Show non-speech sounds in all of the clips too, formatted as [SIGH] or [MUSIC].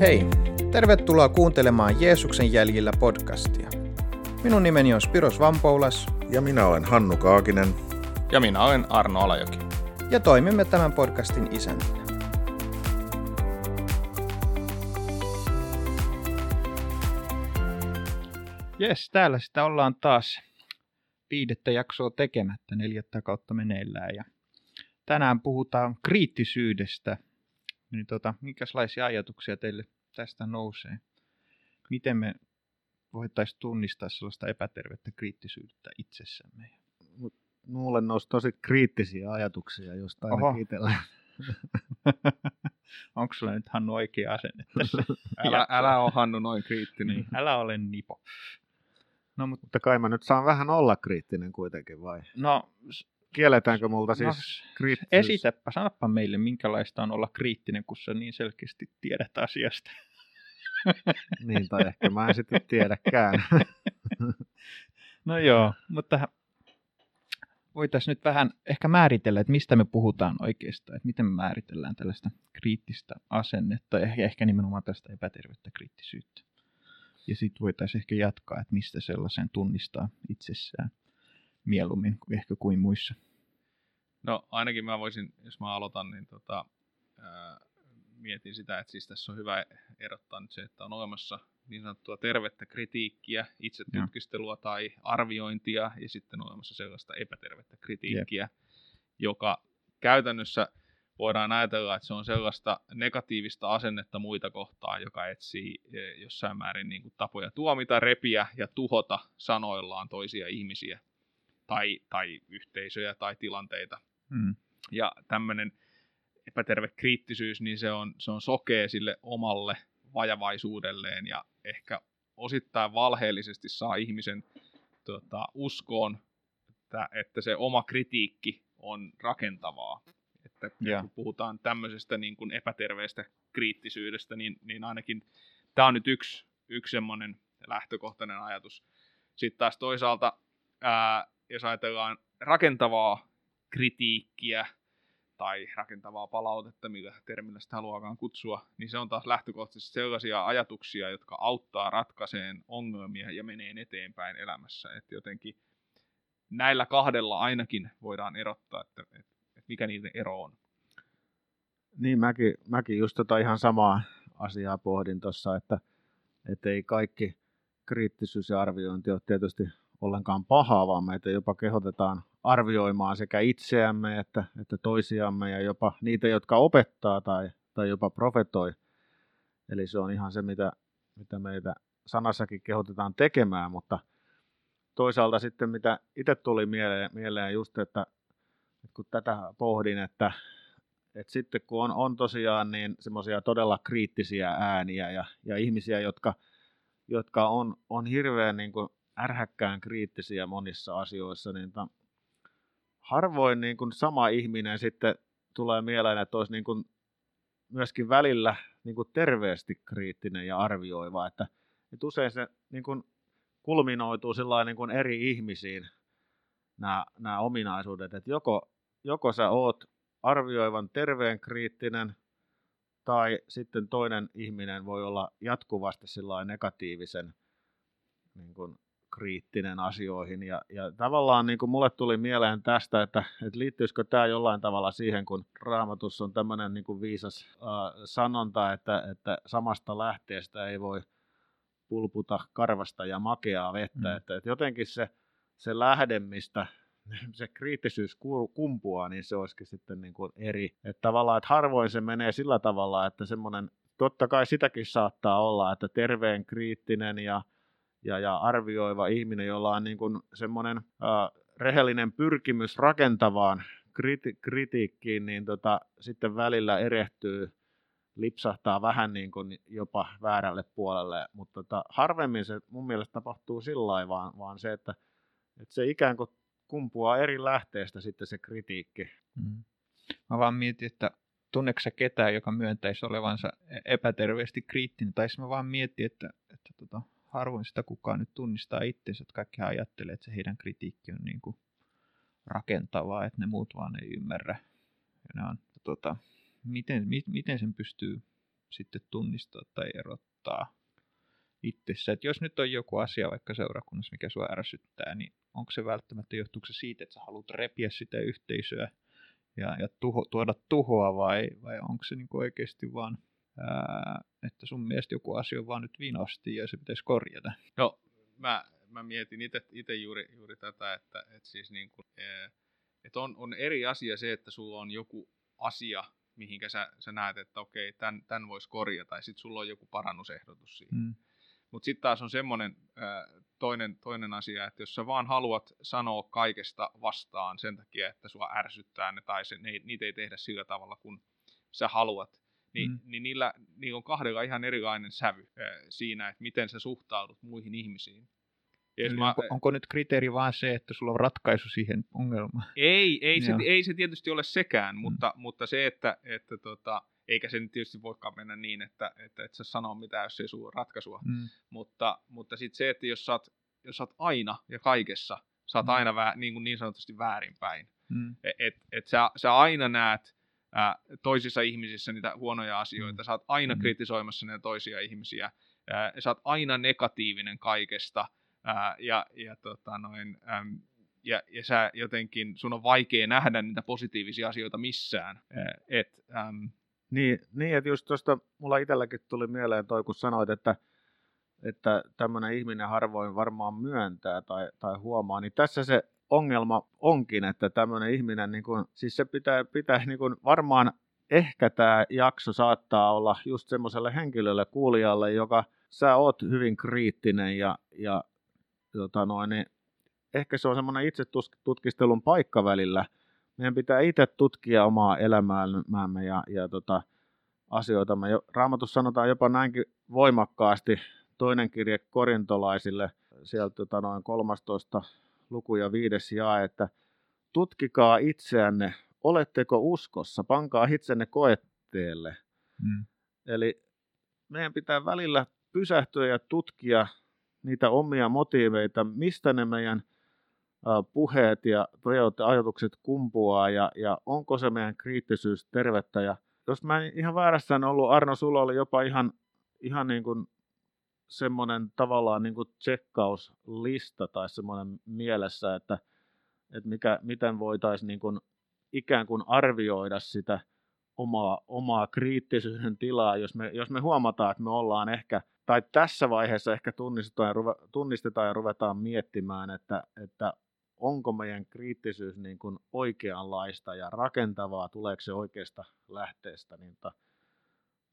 Hei, tervetuloa kuuntelemaan Jeesuksen jäljillä podcastia. Minun nimeni on Spiros Vampoulas. Ja minä olen Hannu Kaakinen. Ja minä olen Arno Alajoki. Ja toimimme tämän podcastin isäntinä. Jes, täällä sitä ollaan taas viidettä jaksoa tekemättä, neljättä kautta meneillään. Ja tänään puhutaan kriittisyydestä. Niin tota, minkälaisia ajatuksia teille tästä nousee? Miten me voitaisiin tunnistaa sellaista epätervettä kriittisyyttä itsessämme? Mulle nousi tosi kriittisiä ajatuksia jostain itsellä. [LAUGHS] Onko sulla nyt Hannu oikea asenne tässä? [LAUGHS] älä, älä ole Hannu noin kriittinen. Niin, älä ole nipo. No, mutta... mutta kai mä nyt saan vähän olla kriittinen kuitenkin, vai? No, Kielletäänkö multa siis no, kriittisyys? Esitäpä, sanoppa meille, minkälaista on olla kriittinen, kun sä niin selkeästi tiedät asiasta. [LAUGHS] niin, tai ehkä mä en sitten tiedäkään. [LAUGHS] no joo, mutta voitaisiin nyt vähän ehkä määritellä, että mistä me puhutaan oikeastaan, että miten me määritellään tällaista kriittistä asennetta ja ehkä nimenomaan tästä epätervettä kriittisyyttä. Ja sitten voitaisiin ehkä jatkaa, että mistä sellaisen tunnistaa itsessään mieluummin ehkä kuin muissa. No ainakin mä voisin, jos mä aloitan, niin tota, ää, mietin sitä, että siis tässä on hyvä erottaa nyt se, että on olemassa niin sanottua tervettä kritiikkiä, itsetutkistelua tai arviointia, ja sitten on olemassa sellaista epätervettä kritiikkiä, Jep. joka käytännössä voidaan ajatella, että se on sellaista negatiivista asennetta muita kohtaan, joka etsii e, jossain määrin niin kuin tapoja tuomita, repiä ja tuhota sanoillaan toisia ihmisiä tai, tai yhteisöjä tai tilanteita. Hmm. Ja tämmöinen epäterve kriittisyys, niin se on, se on sokea sille omalle vajavaisuudelleen ja ehkä osittain valheellisesti saa ihmisen tota, uskoon, että, että se oma kritiikki on rakentavaa. Että yeah. kun puhutaan tämmöisestä niin kuin epäterveestä kriittisyydestä, niin, niin ainakin tämä on nyt yksi, yksi semmoinen lähtökohtainen ajatus. Sitten taas toisaalta, ää, jos ajatellaan rakentavaa kritiikkiä, tai rakentavaa palautetta, millä termillä sitä haluakaan kutsua, niin se on taas lähtökohtaisesti sellaisia ajatuksia, jotka auttaa ratkaiseen ongelmia ja menee eteenpäin elämässä. Että jotenkin näillä kahdella ainakin voidaan erottaa, että, että, että mikä niiden ero on. Niin, mäkin, mäkin just tota ihan samaa asiaa pohdin tuossa, että, että ei kaikki kriittisyys ja arviointi ole tietysti ollenkaan pahaa, vaan meitä jopa kehotetaan arvioimaan sekä itseämme että, että toisiamme ja jopa niitä, jotka opettaa tai, tai jopa profetoi. Eli se on ihan se, mitä, mitä meitä sanassakin kehotetaan tekemään, mutta toisaalta sitten mitä itse tuli mieleen, mieleen just, että, että kun tätä pohdin, että, että sitten kun on, on tosiaan niin semmoisia todella kriittisiä ääniä ja, ja ihmisiä, jotka, jotka on, on hirveän niin kuin ärhäkkään kriittisiä monissa asioissa, niin harvoin niin kuin sama ihminen sitten tulee mieleen, että olisi niin kuin myöskin välillä niin kuin terveesti kriittinen ja arvioiva, että, että usein se niin kuin kulminoituu niin kuin eri ihmisiin nämä, nämä ominaisuudet, että joko, joko sä oot arvioivan terveen kriittinen, tai sitten toinen ihminen voi olla jatkuvasti negatiivisen niin kuin kriittinen asioihin. Ja, ja tavallaan niin kuin mulle tuli mieleen tästä, että, että liittyisikö tämä jollain tavalla siihen, kun raamatussa on tämmöinen niin kuin viisas äh, sanonta, että, että samasta lähteestä ei voi pulputa karvasta ja makeaa vettä. Mm. Että, että jotenkin se, se lähde, mistä [LAUGHS] se kriittisyys kumpuaa, niin se olisikin sitten niin kuin eri. Että tavallaan, että harvoin se menee sillä tavalla, että semmoinen, totta kai sitäkin saattaa olla, että terveen kriittinen ja ja, ja arvioiva ihminen, jolla on niin kuin semmoinen äh, rehellinen pyrkimys rakentavaan kriti- kritiikkiin, niin tota, sitten välillä erehtyy, lipsahtaa vähän niin kuin jopa väärälle puolelle, mutta tota, harvemmin se mun mielestä tapahtuu sillä vaan, vaan se, että, että se ikään kuin kumpuaa eri lähteestä sitten se kritiikki. Mm. Mä vaan mietin, että tunneeko sä ketään, joka myöntäisi olevansa epäterveesti kriittinen, tai mä vaan mietin, että, että tota, harvoin sitä kukaan nyt tunnistaa itsensä, että kaikki ajattelee, että se heidän kritiikki on niin kuin rakentavaa, että ne muut vaan ei ymmärrä. Ja ne on, tota, miten, mi, miten sen pystyy sitten tunnistaa tai erottaa itsessä. Että jos nyt on joku asia vaikka seurakunnassa, mikä sua ärsyttää, niin onko se välttämättä, johtuuko se siitä, että sä haluat repiä sitä yhteisöä ja, ja tuho, tuoda tuhoa vai, vai onko se niin oikeasti vaan, ää, että sun mielestä joku asia on vaan nyt vinosti ja se pitäisi korjata? No, mä, mä mietin itse juuri, juuri tätä, että, että siis niin kuin, että on, on eri asia se, että sulla on joku asia, mihinkä sä, sä näet, että okei, tämän, tämän voisi korjata, ja sitten sulla on joku parannusehdotus siihen. Mm. Mutta sitten taas on semmoinen toinen, toinen asia, että jos sä vaan haluat sanoa kaikesta vastaan sen takia, että sua ärsyttää ne, tai se, ne, niitä ei tehdä sillä tavalla, kun sä haluat, niin, mm. niin niillä, niillä on kahdella ihan erilainen sävy siinä, että miten sä suhtaudut muihin ihmisiin. Eli mä, onko, onko nyt kriteeri vaan se, että sulla on ratkaisu siihen ongelmaan? Ei, ei, se, ei se tietysti ole sekään, mm. mutta, mutta se, että, että tota, eikä se nyt tietysti voikaan mennä niin, että, että et sä sano mitään, jos ei sulla ratkaisua. Mm. Mutta, mutta sitten se, että jos sä, oot, jos sä oot aina ja kaikessa, sä oot mm. aina vä, niin, kuin niin sanotusti väärinpäin. Mm. Että et, et sä, sä aina näet ää, toisissa ihmisissä niitä huonoja asioita, mm. sä oot aina mm. kritisoimassa niitä toisia ihmisiä, ää, sä oot aina negatiivinen kaikesta, ää, ja, ja, tota noin, äm, ja, ja sä jotenkin, sun on vaikea nähdä niitä positiivisia asioita missään. Et, äm, niin, niin, että just tuosta mulla itselläkin tuli mieleen toi, kun sanoit, että, että tämmöinen ihminen harvoin varmaan myöntää tai, tai huomaa, niin tässä se ongelma onkin, että tämmöinen ihminen, niin kun, siis se pitää, pitää niin kun varmaan ehkä tämä jakso saattaa olla just semmoiselle henkilölle, kuulijalle, joka sä oot hyvin kriittinen ja, ja tota noin, niin ehkä se on semmoinen itse tutkistelun paikka välillä – meidän pitää itse tutkia omaa elämäämme ja, ja tota, asioitamme. Raamatussa sanotaan jopa näinkin voimakkaasti toinen kirje korintolaisille, sieltä tota, noin 13 luku ja viides jae, että tutkikaa itseänne, oletteko uskossa, pankaa itsenne koetteelle. Hmm. Eli meidän pitää välillä pysähtyä ja tutkia niitä omia motiiveita, mistä ne meidän puheet ja ajatukset kumpuaa ja, ja onko se meidän kriittisyys tervettä. Ja jos mä en ihan väärässä en ollut, Arno, sulla oli jopa ihan, ihan niin kuin semmoinen tavallaan niin kuin checkauslista tai semmoinen mielessä, että, että mikä, miten voitaisiin niin kuin ikään kuin arvioida sitä omaa, omaa kriittisyyden tilaa, jos me, jos me huomataan, että me ollaan ehkä, tai tässä vaiheessa ehkä tunnistetaan ja, ruve, tunnistetaan ja ruvetaan miettimään, että, että onko meidän kriittisyys niin kuin oikeanlaista ja rakentavaa, tuleeko se oikeasta lähteestä, niin ta,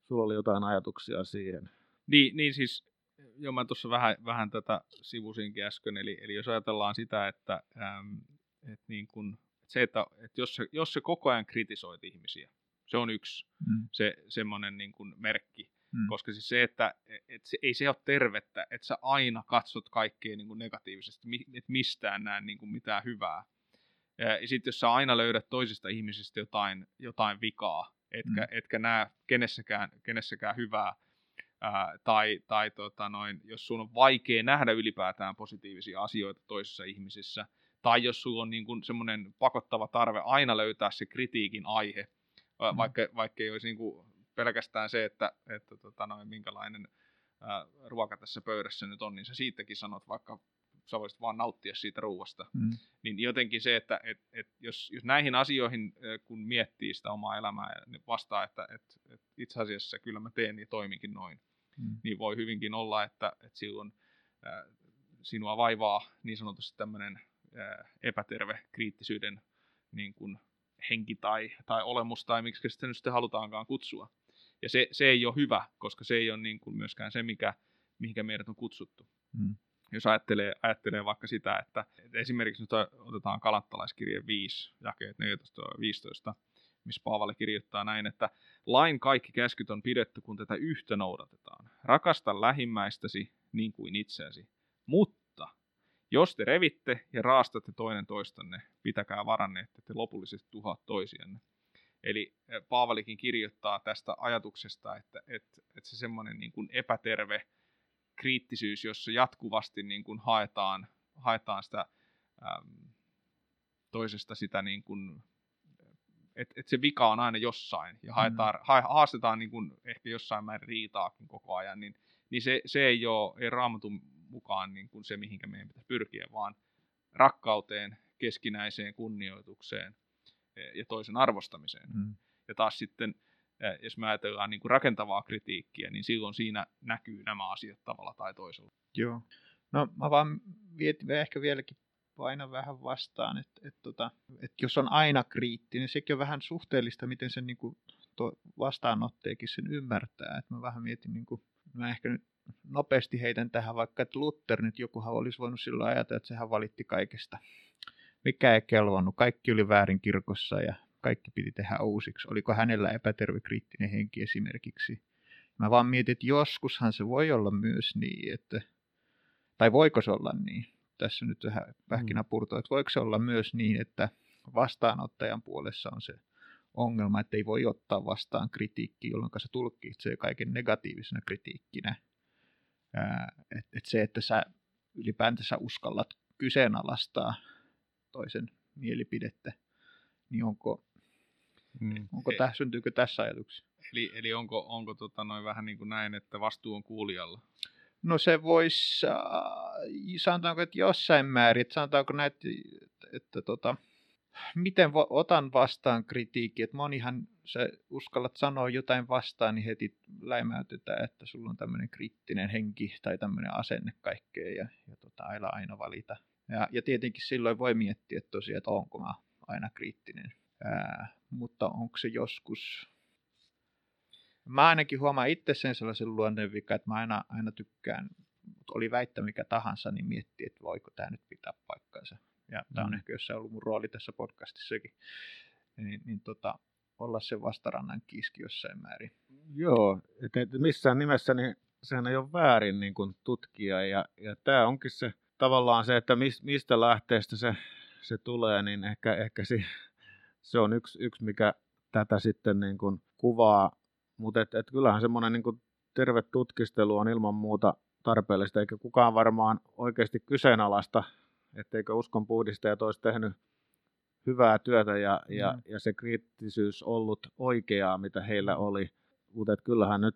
sulla oli jotain ajatuksia siihen. Niin, niin siis, jo mä tuossa vähän, vähän tätä sivusinkin äsken, eli, eli jos ajatellaan sitä, että, äm, että niin kun, se, että, että jos, se, jos se koko ajan kritisoit ihmisiä, se on yksi mm. se, semmoinen niin kuin merkki, Mm. Koska siis se, että et se, ei se ole tervettä, että sä aina katsot kaikkea niin kuin negatiivisesti, että mistään näe niin kuin mitään hyvää. Ja sitten jos sä aina löydät toisista ihmisistä jotain, jotain vikaa, etkä, mm. etkä näe kenessäkään, kenessäkään hyvää, ää, tai, tai tota noin, jos sun on vaikea nähdä ylipäätään positiivisia asioita toisissa ihmisissä, tai jos sulla on niin semmoinen pakottava tarve aina löytää se kritiikin aihe, mm. vaikka, vaikka ei olisi niin kuin pelkästään se, että, että tota noin, minkälainen ää, ruoka tässä pöydässä nyt on, niin sä siitäkin sanot, vaikka sä voisit vaan nauttia siitä ruuasta. Mm. Niin jotenkin se, että et, et jos, jos näihin asioihin, kun miettii sitä omaa elämää, niin vastaa, että et, et itse asiassa kyllä mä teen ja toiminkin noin, mm. niin voi hyvinkin olla, että, että silloin ää, sinua vaivaa niin sanotusti tämmöinen epäterve kriittisyyden niin kuin henki tai, tai olemus tai miksi sitä nyt sitten halutaankaan kutsua. Ja se, se ei ole hyvä, koska se ei ole niin kuin myöskään se, mikä, mihinkä meidät on kutsuttu. Mm. Jos ajattelee, ajattelee vaikka sitä, että, että esimerkiksi nyt otetaan kalattalaiskirje 5, jakeet 14-15, missä Paavali kirjoittaa näin, että lain kaikki käskyt on pidetty, kun tätä yhtä noudatetaan. Rakasta lähimmäistäsi niin kuin itseäsi. Mutta jos te revitte ja raastatte toinen toistanne, pitäkää varanne, että te lopullisesti tuhoat toisianne. Eli eh, Paavalikin kirjoittaa tästä ajatuksesta, että, että, että se semmoinen niin kuin epäterve kriittisyys, jossa jatkuvasti niin kuin haetaan, haetaan sitä äm, toisesta sitä niin kuin että et se vika on aina jossain ja haetaan, ha, haastetaan niin kuin ehkä jossain määrin riitaakin koko ajan, niin, niin se, se ei ole ei raamatun mukaan niin kuin se, mihinkä meidän pitäisi pyrkiä, vaan rakkauteen, keskinäiseen kunnioitukseen e, ja toisen arvostamiseen. Mm. Ja taas sitten, e, jos me ajatellaan niin kuin rakentavaa kritiikkiä, niin silloin siinä näkyy nämä asiat tavalla tai toisella. Joo. No mä vaan vietin ehkä vieläkin paina vähän vastaan, että, että, tota, että jos on aina kriittinen, niin sekin on vähän suhteellista, miten sen niin kuin, vastaanotteekin sen ymmärtää. Että mä vähän mietin, niin kuin, mä ehkä nyt nopeasti heitän tähän vaikka, että Luther nyt jokuhan olisi voinut silloin ajatella, että sehän valitti kaikesta. Mikä ei kelvannut, kaikki oli väärin kirkossa ja kaikki piti tehdä uusiksi. Oliko hänellä epäterve kriittinen henki esimerkiksi? Mä vaan mietin, että joskushan se voi olla myös niin, että, tai voiko se olla niin, tässä nyt vähän pähkinäpurtoa, että voiko se olla myös niin, että vastaanottajan puolessa on se ongelma, että ei voi ottaa vastaan kritiikkiä, jolloin se tulkitsee kaiken negatiivisena kritiikkinä. Että et se, että sä ylipäätänsä uskallat kyseenalaistaa toisen mielipidettä, niin onko, mm. onko täh, syntyykö tässä ajatuksia? Eli, eli onko, onko tota noin vähän niin kuin näin, että vastuu on kuulijalla? No se voisi, äh, sanotaanko, että jossain määrin, että sanotaanko näitä, että, että tota, miten vo, otan vastaan kritiikki, että monihan sä uskallat sanoa jotain vastaan, niin heti läimäytetään, että sulla on tämmöinen kriittinen henki tai tämmöinen asenne kaikkeen ja, ja tota, aina aina valita. Ja, ja tietenkin silloin voi miettiä että tosiaan, että onko mä aina kriittinen. Ää, mutta onko se joskus Mä ainakin huomaan itse sen sellaisen luonnevika, että mä aina, aina tykkään, oli väittä mikä tahansa, niin miettii, että voiko tämä nyt pitää paikkansa. Ja mm. tämä on ehkä jossain ollut mun rooli tässä podcastissakin. Niin, niin tota, olla se vastarannan kiiski jossain määrin. Joo, että missään nimessä niin sehän ei ole väärin niin kuin tutkia. Ja, ja tämä onkin se tavallaan se, että mistä lähteestä se, se tulee, niin ehkä, ehkä se, se on yksi, yksi, mikä tätä sitten niin kuin kuvaa mutta et, et kyllähän semmoinen niin terve tutkistelu on ilman muuta tarpeellista, eikä kukaan varmaan oikeasti kyseenalaista, etteikö uskon puhdistajat olisi tehnyt hyvää työtä ja, mm. ja, ja se kriittisyys ollut oikeaa, mitä heillä oli. Mutta kyllähän nyt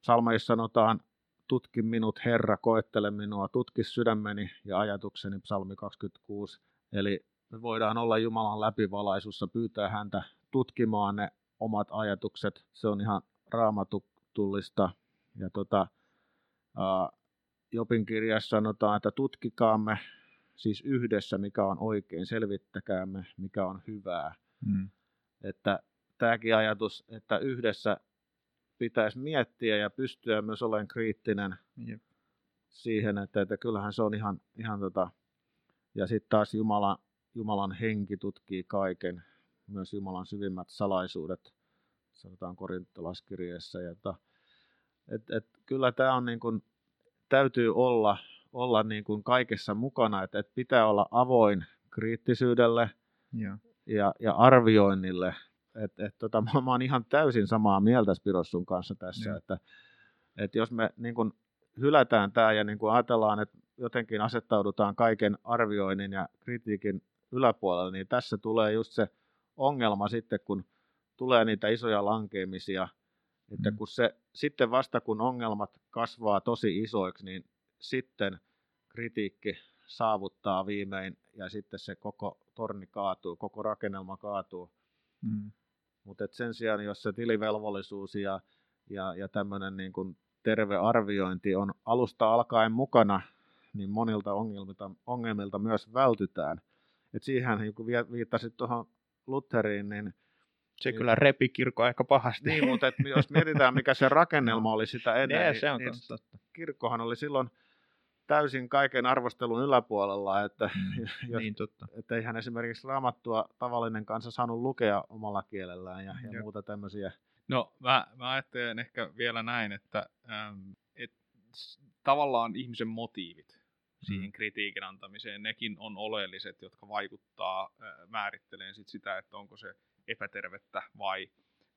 salmeissa sanotaan, tutki minut Herra, koettele minua, tutki sydämeni ja ajatukseni, psalmi 26. Eli me voidaan olla Jumalan läpivalaisussa, pyytää häntä tutkimaan ne omat ajatukset. Se on ihan raamatullista. Ja tota, uh, Jopin kirjassa sanotaan, että tutkikaamme siis yhdessä, mikä on oikein, selvittäkäämme, mikä on hyvää. Hmm. Että tämäkin ajatus, että yhdessä pitäisi miettiä ja pystyä myös olemaan kriittinen Jep. siihen, että, että kyllähän se on ihan, ihan tota, ja sitten taas Jumala, Jumalan henki tutkii kaiken, myös Jumalan syvimmät salaisuudet sanotaan korintolaskirjeessä. Ja että, et, et, kyllä tämä on niin kuin, täytyy olla, olla niin kuin kaikessa mukana, että et pitää olla avoin kriittisyydelle ja, ja, ja arvioinnille. Et, et, tota, [LAUGHS] mä oon ihan täysin samaa mieltä Spirossun kanssa tässä, ja. että et jos me niin kuin, hylätään tämä ja niin kuin ajatellaan, että jotenkin asettaudutaan kaiken arvioinnin ja kritiikin yläpuolelle, niin tässä tulee just se ongelma sitten, kun tulee niitä isoja lankeemisia, että mm. kun se, sitten vasta kun ongelmat kasvaa tosi isoiksi, niin sitten kritiikki saavuttaa viimein ja sitten se koko torni kaatuu, koko rakennelma kaatuu. Mm. Mutta sen sijaan, jos se tilivelvollisuus ja, ja, ja tämmöinen niin kuin terve arviointi on alusta alkaen mukana, niin monilta ongelmilta, ongelmilta myös vältytään. Et siihen, niin kun viittasit tuohon Lutheriin, niin se niin. kyllä repi kirkko aika pahasti. Niin, mutta et, jos mietitään, mikä se rakennelma oli sitä [LAUGHS] ennen, niin, se on niin totta. kirkkohan oli silloin täysin kaiken arvostelun yläpuolella, että, mm, [LAUGHS] jos, niin, totta. että eihän esimerkiksi raamattua tavallinen kansa saanut lukea omalla kielellään ja, ja muuta tämmöisiä. No mä, mä ajattelen ehkä vielä näin, että ähm, et, tavallaan ihmisen motiivit siihen mm. kritiikin antamiseen, nekin on oleelliset, jotka vaikuttaa määritteleen sit sitä, että onko se epätervettä vai,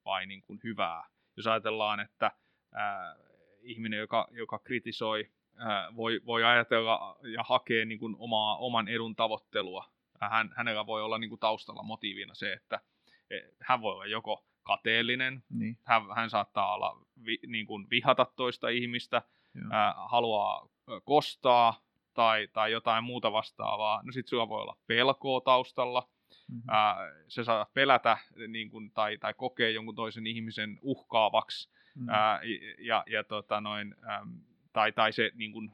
vai niin kuin hyvää. Jos ajatellaan, että ää, ihminen, joka, joka kritisoi, ää, voi, voi ajatella ja hakea niin kuin omaa, oman edun tavoittelua. Hän, hänellä voi olla niin kuin taustalla motiivina se, että, e, hän voi olla joko kateellinen, Niin. hän, hän saattaa olla vi, niin kuin vihata toista ihmistä, Joo. ää, haluaa kostaa tai, tai jotain muuta vastaavaa. No sit sulla voi olla pelkoa taustalla, Mhm. ää, se saa pelätä niin kuin, tai, tai kokea jonkun toisen ihmisen uhkaavaksi, Mm. ää, ja, ja tota noin, äm, tai, tai se niin kuin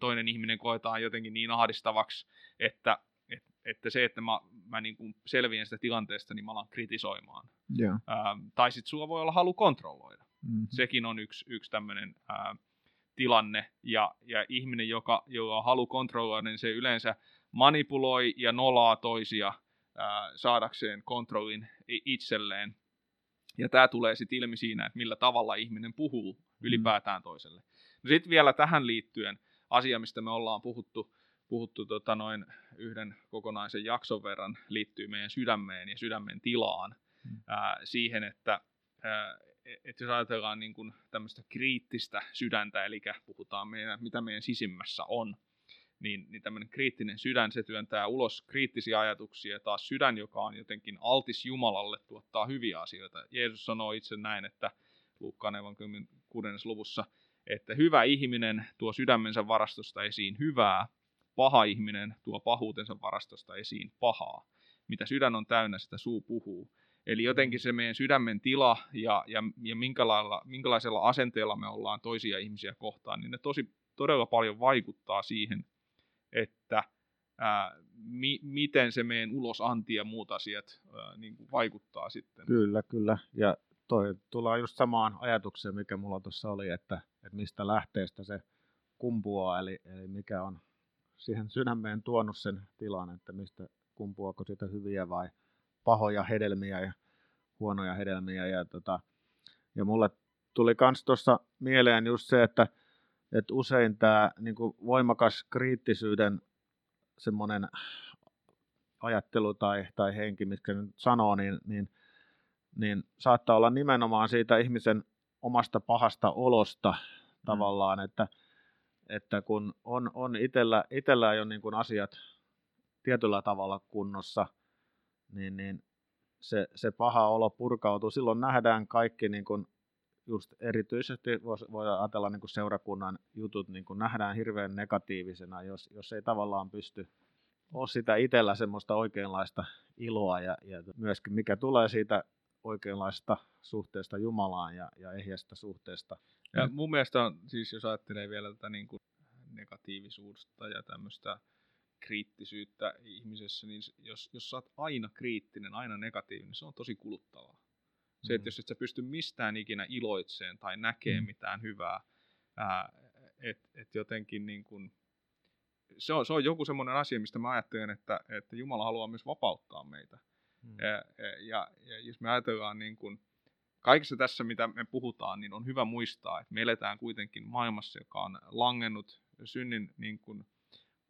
toinen ihminen koetaan jotenkin niin ahdistavaksi, että, et, että se, että mä, mä niin kuin selviän sitä tilanteesta, niin mä alan kritisoimaan. Joo. Ää, tai sitten sulla voi olla halu kontrolloida. Mhm. Sekin on yksi, yksi tämmöinen tilanne, ja, ja ihminen, joka, joka on halu kontrolloida, niin se yleensä manipuloi ja nolaa toisia saadakseen kontrollin itselleen. Ja tämä tulee sitten ilmi siinä, että millä tavalla ihminen puhuu ylipäätään toiselle. No sitten vielä tähän liittyen asia, mistä me ollaan puhuttu, puhuttu tota noin yhden kokonaisen jakson verran, liittyy meidän sydämeen ja sydämen tilaan. Mm. Ää, siihen, että ää, et jos ajatellaan niin kuin tämmöistä kriittistä sydäntä, eli puhutaan meidän, mitä meidän sisimmässä on, niin, niin tämmöinen kriittinen sydän, se työntää ulos kriittisiä ajatuksia, ja taas sydän, joka on jotenkin altis Jumalalle, tuottaa hyviä asioita. Jeesus sanoo itse näin, että Luukkaan evankeliumin 6. luvussa, että hyvä ihminen tuo sydämensä varastosta esiin hyvää, paha ihminen tuo pahuutensa varastosta esiin pahaa. Mitä sydän on täynnä, sitä suu puhuu. Eli jotenkin se meidän sydämen tila ja, ja, ja minkälaisella asenteella me ollaan toisia ihmisiä kohtaan, niin ne tosi, todella paljon vaikuttaa siihen, että ää, mi, miten se meidän ulosanti ja muut asiat ää, niin kuin vaikuttaa sitten. Kyllä, kyllä. Ja toi tullaan just samaan ajatukseen, mikä mulla tuossa oli, että, että mistä lähteestä se kumpuaa, eli, eli mikä on siihen sydämeen tuonut sen tilan, että mistä kumpuako siitä hyviä vai pahoja hedelmiä ja huonoja hedelmiä. Ja, tota, ja mulle tuli kans tuossa mieleen just se, että, että usein tämä niin voimakas kriittisyyden semmoinen ajattelu tai, tai henki, mitkä nyt sanoo, niin, niin, niin saattaa olla nimenomaan siitä ihmisen omasta pahasta olosta tavallaan, että, että kun on, on itellä, itellä jo niin kuin asiat tietyllä tavalla kunnossa, niin, niin se, se paha olo purkautuu. Silloin nähdään kaikki niin kuin just erityisesti voi ajatella niin kuin seurakunnan jutut, niin kuin nähdään hirveän negatiivisena, jos, jos ei tavallaan pysty ole sitä itsellä semmoista oikeanlaista iloa ja, ja myöskin mikä tulee siitä oikeanlaista suhteesta Jumalaan ja, ja ehjästä suhteesta. Ja mun mielestä on, siis jos ajattelee vielä tätä niin kuin negatiivisuutta ja tämmöistä kriittisyyttä ihmisessä, niin jos, jos sä oot aina kriittinen, aina negatiivinen, se on tosi kuluttavaa. Se, että jos et sä pysty mistään ikinä iloitseen tai näkee Mm. mitään hyvää, että et jotenkin niin kuin, se, on, se on joku semmoinen asia, mistä mä ajattelen, että, että Jumala haluaa myös vapauttaa meitä. Mm. Ja, ja, ja jos me ajatellaan niin kuin, kaikessa tässä, mitä me puhutaan, niin on hyvä muistaa, että me eletään kuitenkin maailmassa, joka on langennut synnin niin kuin,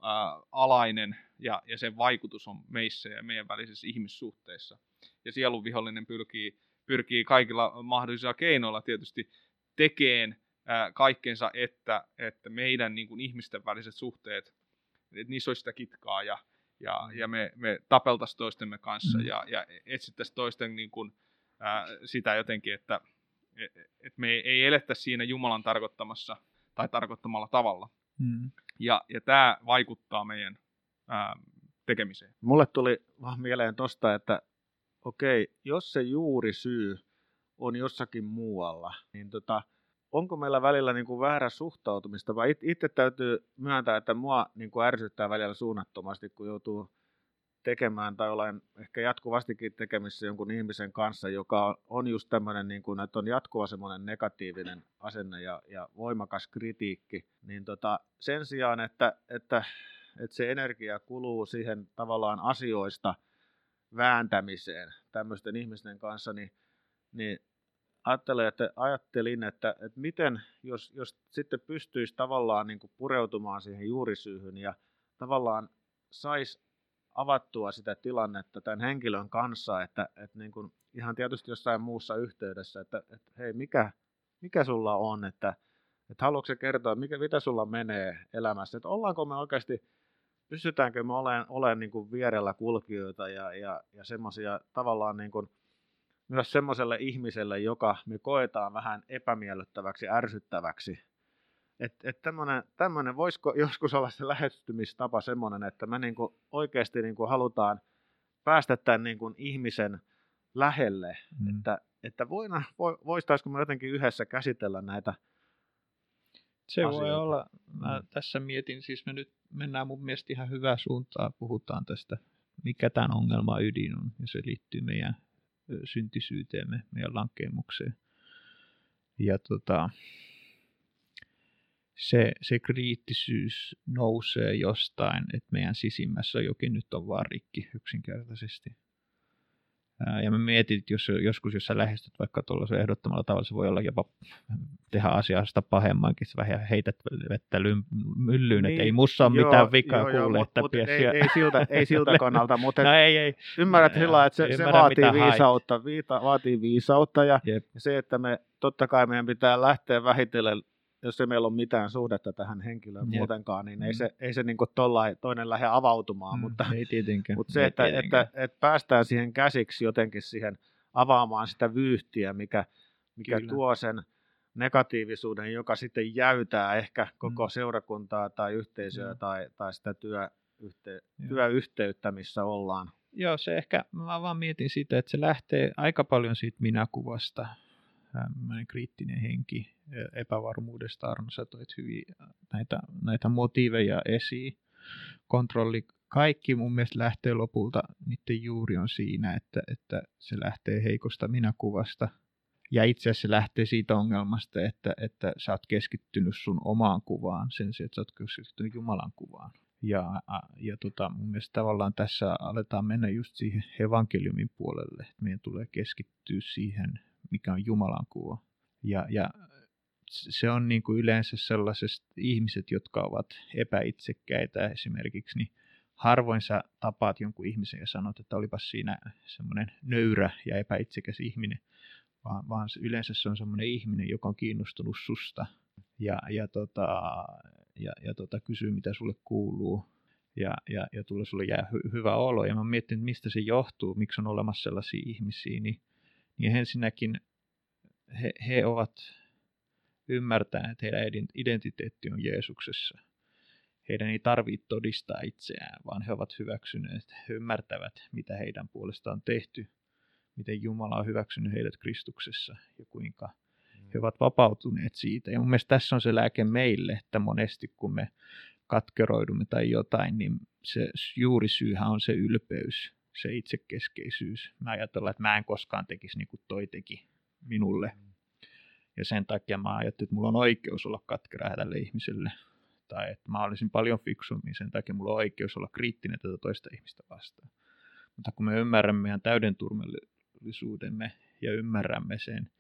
ää, alainen, ja, ja sen vaikutus on meissä ja meidän välisissä ihmissuhteissa. Ja sielun vihollinen pyrkii, pyrkii kaikilla mahdollisilla keinoilla tietysti tekeen kaikkensa, että, että meidän niin kuin, ihmisten väliset suhteet, että niissä olisi sitä kitkaa ja, ja, ja me, me tapeltaisiin toistemme kanssa Mm. ja, ja etsittäisiin toisten niin kuin, ää, sitä jotenkin, että et, et me ei, elettäisi siinä Jumalan tarkoittamassa tai tarkoittamalla tavalla. Mm. Ja, ja tämä vaikuttaa meidän ää, tekemiseen. Mulle tuli vaan mieleen tosta, että okei, jos se juuri syy on jossakin muualla, niin tota, onko meillä välillä niin kuin väärä suhtautumista, vai it- itse täytyy myöntää, että mua niin kuin ärsyttää välillä suunnattomasti, kun joutuu tekemään tai olen ehkä jatkuvastikin tekemissä jonkun ihmisen kanssa, joka on just tämmöinen, niin kuin, että on jatkuva semmoinen negatiivinen asenne ja, ja voimakas kritiikki, niin tota, sen sijaan, että, että, että se energia kuluu siihen tavallaan asioista vääntämiseen tämmöisten ihmisten kanssa, niin, niin ajattelin, että, ajattelin, että, että miten, jos, jos sitten pystyisi tavallaan niin kuin pureutumaan siihen juurisyyhyn ja tavallaan saisi avattua sitä tilannetta tämän henkilön kanssa, että, että niin kuin ihan tietysti jossain muussa yhteydessä, että, että hei, mikä, mikä sulla on, että, että haluatko kertoa, mikä, mitä sulla menee elämässä, että ollaanko me oikeasti, pystytäänkö me olemaan, olemaan niin kuin vierellä kulkijoita ja, ja, ja semmoisia tavallaan niin kuin myös semmoiselle ihmiselle, joka me koetaan vähän epämiellyttäväksi, ärsyttäväksi. Että et tämmöinen, voisiko joskus olla se lähestymistapa semmoinen, että me niinku oikeasti niinku halutaan päästä tämän niinku ihmisen lähelle, mm. että, että voina, voistaisiko me jotenkin yhdessä käsitellä näitä se asioita. voi olla. Mä mm. tässä mietin, siis me nyt mennään mun mielestä ihan hyvää suuntaa, puhutaan tästä, mikä tämän ongelma ydin on, ja se liittyy meidän syntisyyteemme, meidän lankemukseen. Ja tota, se, se kriittisyys nousee jostain, että meidän sisimmässä jokin nyt on vaan rikki yksinkertaisesti. Ja mä mietin, että jos, joskus jos sä lähestyt vaikka tuollaisen ehdottomalla tavalla, se voi olla jopa tehdä asiasta pahemmankin, sä vähän heität vettä myllyyn, niin, että ei mussa ole joo, mitään vikaa joo, kuule, joo, että mut, ei, ei, siltä, ei [LAUGHS] siltä kannalta, mutta no, ei, ei. ymmärrät sillä että se, se vaatii viisautta, viita, vaatii viisautta ja, ja se, että me totta kai meidän pitää lähteä vähitellen jos ei meillä ole mitään suhdetta tähän henkilöön Jep. muutenkaan, niin mm. ei se, ei se niin tollain, toinen lähde avautumaan, mm, mutta, ei tietenkään. mutta se, ei että, tietenkään. että, että, päästään siihen käsiksi jotenkin siihen avaamaan sitä vyyhtiä, mikä, mikä tuo sen negatiivisuuden, joka sitten jäytää ehkä koko mm. seurakuntaa tai yhteisöä mm. tai, tai sitä työyhte, työyhteyttä, missä ollaan. Joo, se ehkä, mä vaan mietin sitä, että se lähtee aika paljon siitä minäkuvasta, kriittinen henki epävarmuudesta. Arno, sä toit hyvin näitä, näitä motiiveja esiin. Kontrolli, kaikki mun mielestä lähtee lopulta, niiden juuri on siinä, että, että se lähtee heikosta minäkuvasta. Ja itse asiassa se lähtee siitä ongelmasta, että, että sä oot keskittynyt sun omaan kuvaan sen sijaan, että sä oot keskittynyt Jumalan kuvaan. Ja, ja tota, mun mielestä tavallaan tässä aletaan mennä just siihen evankeliumin puolelle. Meidän tulee keskittyä siihen mikä on Jumalan kuva. Ja, ja se on niin kuin yleensä sellaiset ihmiset, jotka ovat epäitsekkäitä esimerkiksi, niin harvoin sä tapaat jonkun ihmisen ja sanot, että olipas siinä semmoinen nöyrä ja epäitsekäs ihminen, vaan, vaan yleensä se on semmoinen ihminen, joka on kiinnostunut susta ja, ja, tota, ja, ja tota, kysyy, mitä sulle kuuluu ja, ja, ja tulee sulle jää hy, hyvä olo. Ja mä mietin, mistä se johtuu, miksi on olemassa sellaisia ihmisiä, niin niin ensinnäkin he, he ovat ymmärtäneet, että heidän identiteetti on Jeesuksessa. Heidän ei tarvitse todistaa itseään, vaan he ovat hyväksyneet, he ymmärtävät, mitä heidän puolestaan on tehty, miten Jumala on hyväksynyt heidät Kristuksessa ja kuinka he ovat vapautuneet siitä. Ja mun mielestä tässä on se lääke meille, että monesti kun me katkeroidumme tai jotain, niin se juuri syyhän on se ylpeys se itsekeskeisyys. Mä ajatellaan, että mä en koskaan tekisi niin kuin toi teki minulle. Mm. Ja sen takia mä ajattelin, että mulla on oikeus olla katkera tälle ihmiselle. Tai että mä olisin paljon fiksummin, sen takia mulla on oikeus olla kriittinen tätä toista ihmistä vastaan. Mutta kun me ymmärrämme meidän täyden turvallisuudemme ja ymmärrämme sen,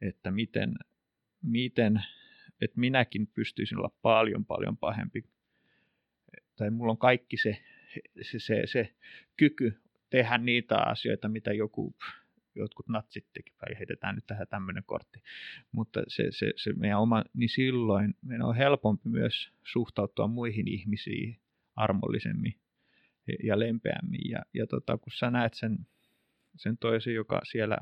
että miten, miten että minäkin pystyisin olla paljon paljon pahempi, tai mulla on kaikki se, se, se, se kyky tehdä niitä asioita, mitä joku, jotkut natsit teki, tai heitetään nyt tähän tämmöinen kortti. Mutta se, se, se meidän oma, niin silloin meidän on helpompi myös suhtautua muihin ihmisiin armollisemmin ja lempeämmin. Ja, ja tota, kun sä näet sen, sen toisen, joka siellä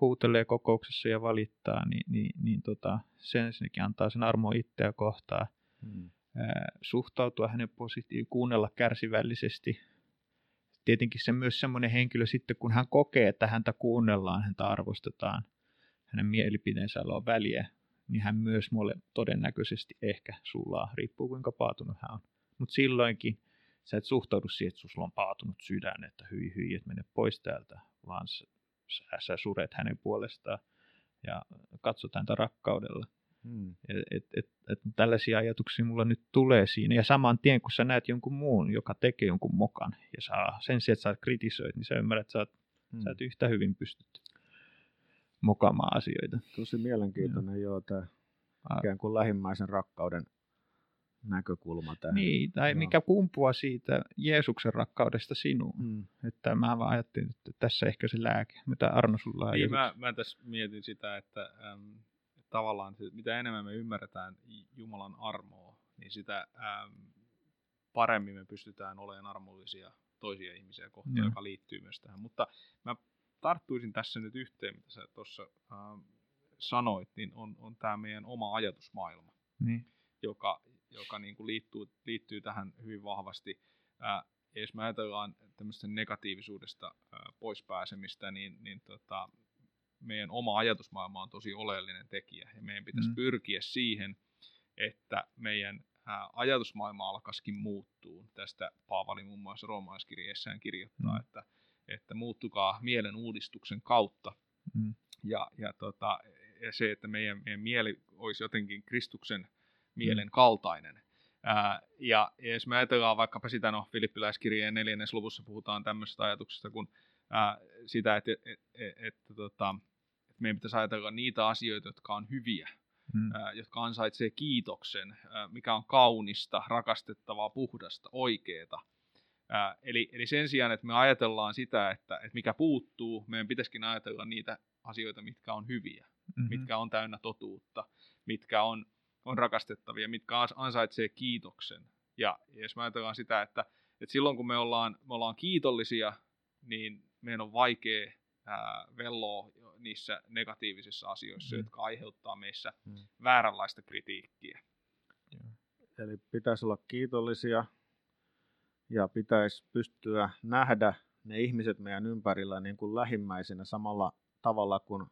huutelee kokouksessa ja valittaa, niin, niin, niin tota, sen sinnekin antaa sen armo itseä kohtaan. Hmm. suhtautua hänen positiivisesti, kuunnella kärsivällisesti, tietenkin se myös semmoinen henkilö sitten, kun hän kokee, että häntä kuunnellaan, häntä arvostetaan, hänen mielipiteensä on väliä, niin hän myös mulle todennäköisesti ehkä sulaa, riippuu kuinka paatunut hän on. Mutta silloinkin sä et suhtaudu siihen, että sulla on paatunut sydän, että hyi hyi, että mene pois täältä, vaan sä, sä suret hänen puolestaan ja katsot häntä rakkaudella. Hmm. Et, et, et, tällaisia ajatuksia mulla nyt tulee siinä. Ja saman tien, kun sä näet jonkun muun, joka tekee jonkun mokan, ja saa, sen sijaan, että sä kritisoit, niin sä ymmärrät, että sä, oot, hmm. sä et yhtä hyvin pystyt mokamaan asioita. Tosi mielenkiintoinen, joo, joo tämä ikään kuin lähimmäisen rakkauden näkökulma tähän. Niin, tai joo. mikä kumpua siitä Jeesuksen rakkaudesta sinuun. Hmm. Että mä vaan ajattelin, että tässä ehkä se lääke, mitä Arno sulla on. Niin, mä, mä tässä mietin sitä, että äm, tavallaan, mitä enemmän me ymmärretään Jumalan armoa, niin sitä ähm, paremmin me pystytään olemaan armollisia toisia ihmisiä kohtaan, mm. joka liittyy myös tähän. Mutta mä tarttuisin tässä nyt yhteen, mitä sä tuossa äh, sanoit, niin on, on tämä meidän oma ajatusmaailma, Niin. joka, joka niin kuin liittyy, liittyy tähän hyvin vahvasti. Äh, jos me ajatellaan tämmöistä negatiivisuudesta äh, pois pääsemistä, niin, niin tota, meidän oma ajatusmaailma on tosi oleellinen tekijä. Ja meidän pitäisi Mm. mm. pyrkiä siihen, että meidän ajatusmaailma alkaisikin muuttuu. Tästä Paavali muun muassa roomalaiskirjeessään kirjoittaa, Mm. mm. että, että muuttukaa mielen uudistuksen kautta. Mm. Ja, ja, tota, ja se, että meidän, meidän mieli olisi jotenkin Kristuksen mielen kaltainen. Ää, ja, ja jos me ajatellaan vaikkapa sitä, no Filippiläiskirjeen neljännes luvussa puhutaan tämmöisestä ajatuksesta, kun ää, sitä, että, et, et, että, tota, meidän pitäisi ajatella niitä asioita, jotka on hyviä, Mm. ää, jotka ansaitsee kiitoksen, ää, mikä on kaunista, rakastettavaa, puhdasta, oikeeta. Ää, eli, eli sen sijaan, että me ajatellaan sitä, että, että mikä puuttuu, meidän pitäisikin ajatella niitä asioita, mitkä on hyviä, Mhm. mitkä on täynnä totuutta, mitkä on, on rakastettavia, mitkä ans- ansaitsee kiitoksen. Ja, ja jos me ajatellaan sitä, että, että silloin kun me ollaan, me ollaan kiitollisia, niin meidän on vaikea ää, velloa niissä negatiivisissa asioissa, Mm. jotka aiheuttaa meissä Mm. vääränlaista kritiikkiä. Eli pitäisi olla kiitollisia ja pitäisi pystyä nähdä ne ihmiset meidän ympärillä niin kuin lähimmäisenä samalla tavalla kuin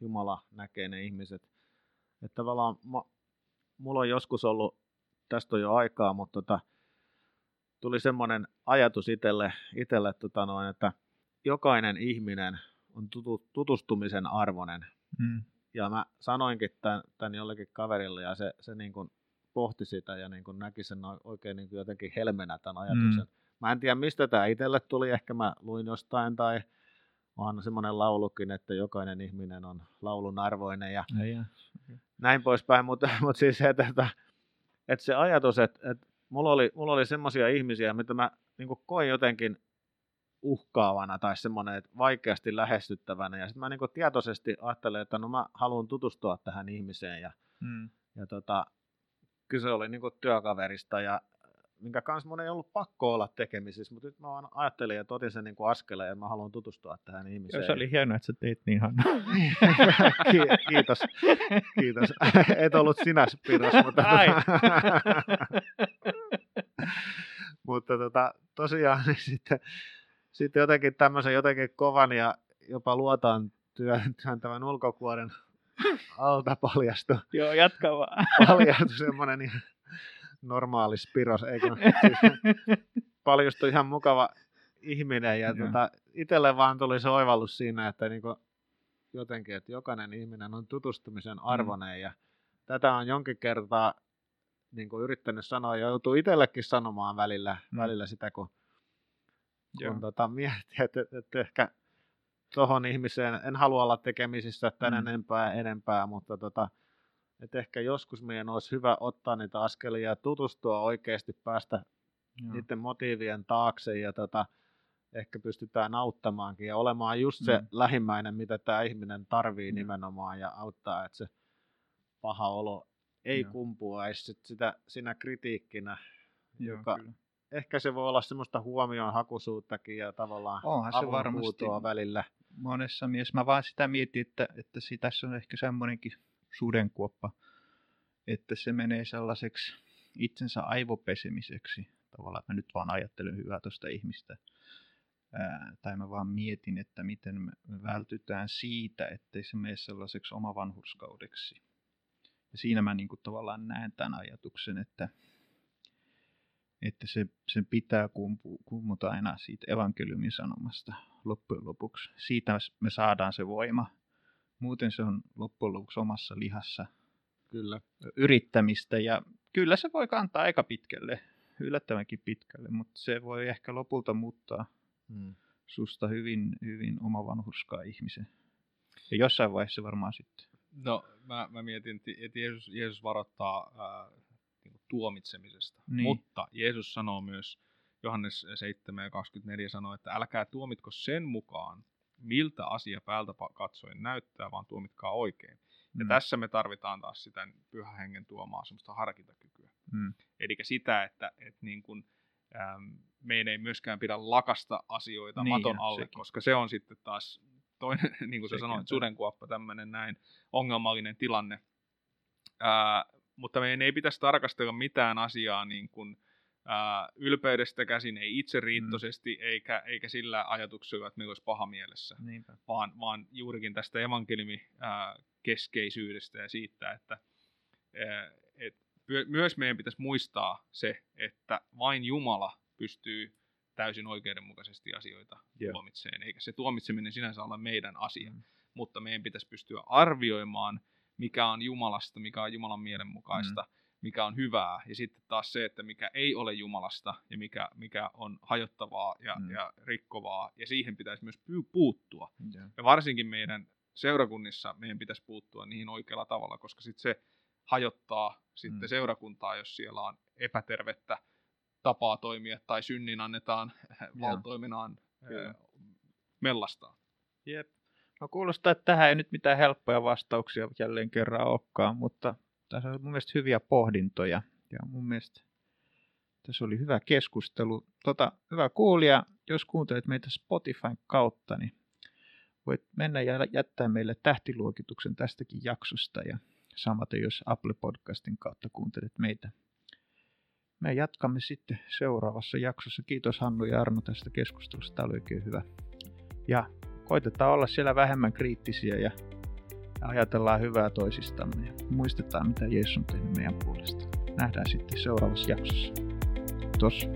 Jumala näkee ne ihmiset. Että tavallaan ma, mulla on joskus ollut, tästä on jo aikaa, mutta tota, tuli semmoinen ajatus itselle, itselle tota noin, että jokainen ihminen on tutu, tutustumisen arvoinen. Mm. Ja mä sanoinkin tämän, tämän jollekin kaverille ja se, se niin kuin pohti sitä ja niin kuin näki sen o- oikein niin kuin jotenkin helmenä tämän ajatuksen. Mm. Mä en tiedä mistä tämä itselle tuli, ehkä mä luin jostain tai on semmoinen laulukin, että jokainen ihminen on laulun arvoinen ja Ja, ja. näin poispäin, mutta, [LAUGHS] mutta siis se, että, että, että se ajatus, että, että mulla oli, mulla oli semmoisia ihmisiä, mitä mä niin koin jotenkin uhkaavana tai semmoinen, että vaikeasti lähestyttävänä ja sitten mä niin tietoisesti ajattelin, että no mä haluan tutustua tähän ihmiseen ja, Mm. ja tota, kyse oli niin työkaverista ja minkä kanssa mun ei ollut pakko olla tekemisissä, mutta nyt mä vaan ajattelin ja otin sen niin askeleen ja mä haluan tutustua tähän ihmiseen. Joo, se oli hienoa, että sä teit niin, Hanna. [LAUGHS] Ki- Kiitos. Kiitos. [LAUGHS] Et ollut sinä, Spiros, mutta, Ai. [LAUGHS] mutta tota, tosiaan niin sitten, sitten jotenkin tämmöisen jotenkin kovan ja jopa luotaan työn, [LAUGHS] työntävän ulkokuoren [LAUGHS] alta paljastui, Joo, jatka vaan. [LAUGHS] paljastui semmoinen ihan normaali Spiros, eikö? Siis paljastui ihan mukava ihminen ja tota, itselle vaan tuli se oivallus siinä, että niinku, jotenkin, että jokainen ihminen on tutustumisen arvoinen ja tätä on jonkin kertaa niin kuin yrittänyt sanoa ja joutuu itsellekin sanomaan välillä, Mm. mm. välillä sitä, kun, Joo. kun tota, [LAUGHS] miettii, että, että, ehkä tuohon ihmiseen en halua olla tekemisissä tämän Mm. mm. enempää enempää, mutta tota, että ehkä joskus meidän olisi hyvä ottaa niitä askelia ja tutustua oikeasti, päästä Joo. niiden motiivien taakse ja tota, ehkä pystytään auttamaankin ja olemaan just se Mm. lähimmäinen, mitä tämä ihminen tarvii Joo. nimenomaan ja auttaa, että se paha olo ei Joo. kumpuaisi sit sitä siinä kritiikkinä. Joo, joka- kyllä. Ehkä se voi olla semmoista huomioon hakuisuuttakin ja tavallaan Onhan se varmasti. välillä. monessa mies. Mä vaan sitä mietin, että, että tässä on ehkä semmoinenkin sudenkuoppa, että se menee sellaiseksi itsensä aivopesemiseksi. Tavallaan mä nyt vaan ajattelen hyvää tuosta ihmistä. Ää, tai mä vaan mietin, että miten me me vältytään siitä, ettei se mene sellaiseksi omavanhurskaudeksi. Ja siinä mä niin kuin tavallaan näen tämän ajatuksen, että, että se, sen pitää kumpu, kummuta aina siitä evankeliumin sanomasta loppujen lopuksi. Siitä me saadaan se voima. Muuten se on loppujen lopuksi omassa lihassa Kyllä. yrittämistä ja kyllä se voi kantaa aika pitkälle, yllättävänkin pitkälle, mutta se voi ehkä lopulta muuttaa Mm. susta hyvin, hyvin omavanhurskaa ihmisen. Ja jossain vaiheessa varmaan sitten. No, mä, mä mietin, että- Jeesus, Jeesus varoittaa tuomitsemisesta, Niin. mutta Jeesus sanoo myös, Johannes 7 ja 24 sanoo, että älkää tuomitko sen mukaan, miltä asia päältä katsoen näyttää, vaan tuomitkaa oikein. Ja Mm. tässä me tarvitaan taas sitä pyhän hengen tuomaa semmoista harkintakykyä. Mm. Eli sitä, että, että niin kuin, äm, meidän ei myöskään pidä lakasta asioita Niin, maton ja alle, sekin. koska se on sitten taas toinen, [LAUGHS] niin kuin sä Sekin sanoit, sudenkuoppa, tämmöinen näin ongelmallinen tilanne. Ää, mutta meidän ei pitäisi tarkastella mitään asiaa niin kuin, ää, ylpeydestä käsin, ei itseriittoisesti, mm. eikä, eikä sillä ajatuksella, että meillä olisi paha mielessä, Niinpä. vaan, vaan juurikin tästä evankeliumi ää, keskeisyydestä ja siitä, että ää, et myös meidän pitäisi muistaa se, että vain Jumala pystyy täysin oikeudenmukaisesti asioita Joo. tuomitseen, eikä se tuomitseminen sinänsä ole meidän asia, Mm. mutta meidän pitäisi pystyä arvioimaan, mikä on Jumalasta, mikä on Jumalan mielenmukaista, mm. mikä on hyvää, ja sitten taas se, että mikä ei ole Jumalasta, ja mikä, mikä on hajottavaa ja, Mm. ja rikkovaa, ja siihen pitäisi myös puuttua. Joo. Ja varsinkin meidän seurakunnissa meidän pitäisi puuttua niihin oikealla tavalla, koska sitten se hajottaa sitten Mm. seurakuntaa, jos siellä on epätervettä tapaa toimia tai synnin annetaan valtoimenaan mellastaan. Jep. No kuulostaa, että tähän ei nyt mitään helppoja vastauksia jälleen kerran olekaan, mutta tässä on mun mielestä hyviä pohdintoja. Ja mun mielestä tässä oli hyvä keskustelu. Tota, hyvä kuulija, jos kuuntelet meitä Spotifyn kautta, niin voit mennä ja jättää meille tähtiluokituksen tästäkin jaksosta. Ja samaten, jos Apple Podcastin kautta kuuntelet meitä. Me jatkamme sitten seuraavassa jaksossa. Kiitos Hannu ja Arno tästä keskustelusta. Tämä oli oikein hyvä. Ja koitetaan olla siellä vähemmän kriittisiä ja ja ajatellaan hyvää toisistamme ja muistetaan, mitä Jeesus on tehnyt meidän puolesta. Nähdään sitten seuraavassa jaksossa. Kiitos.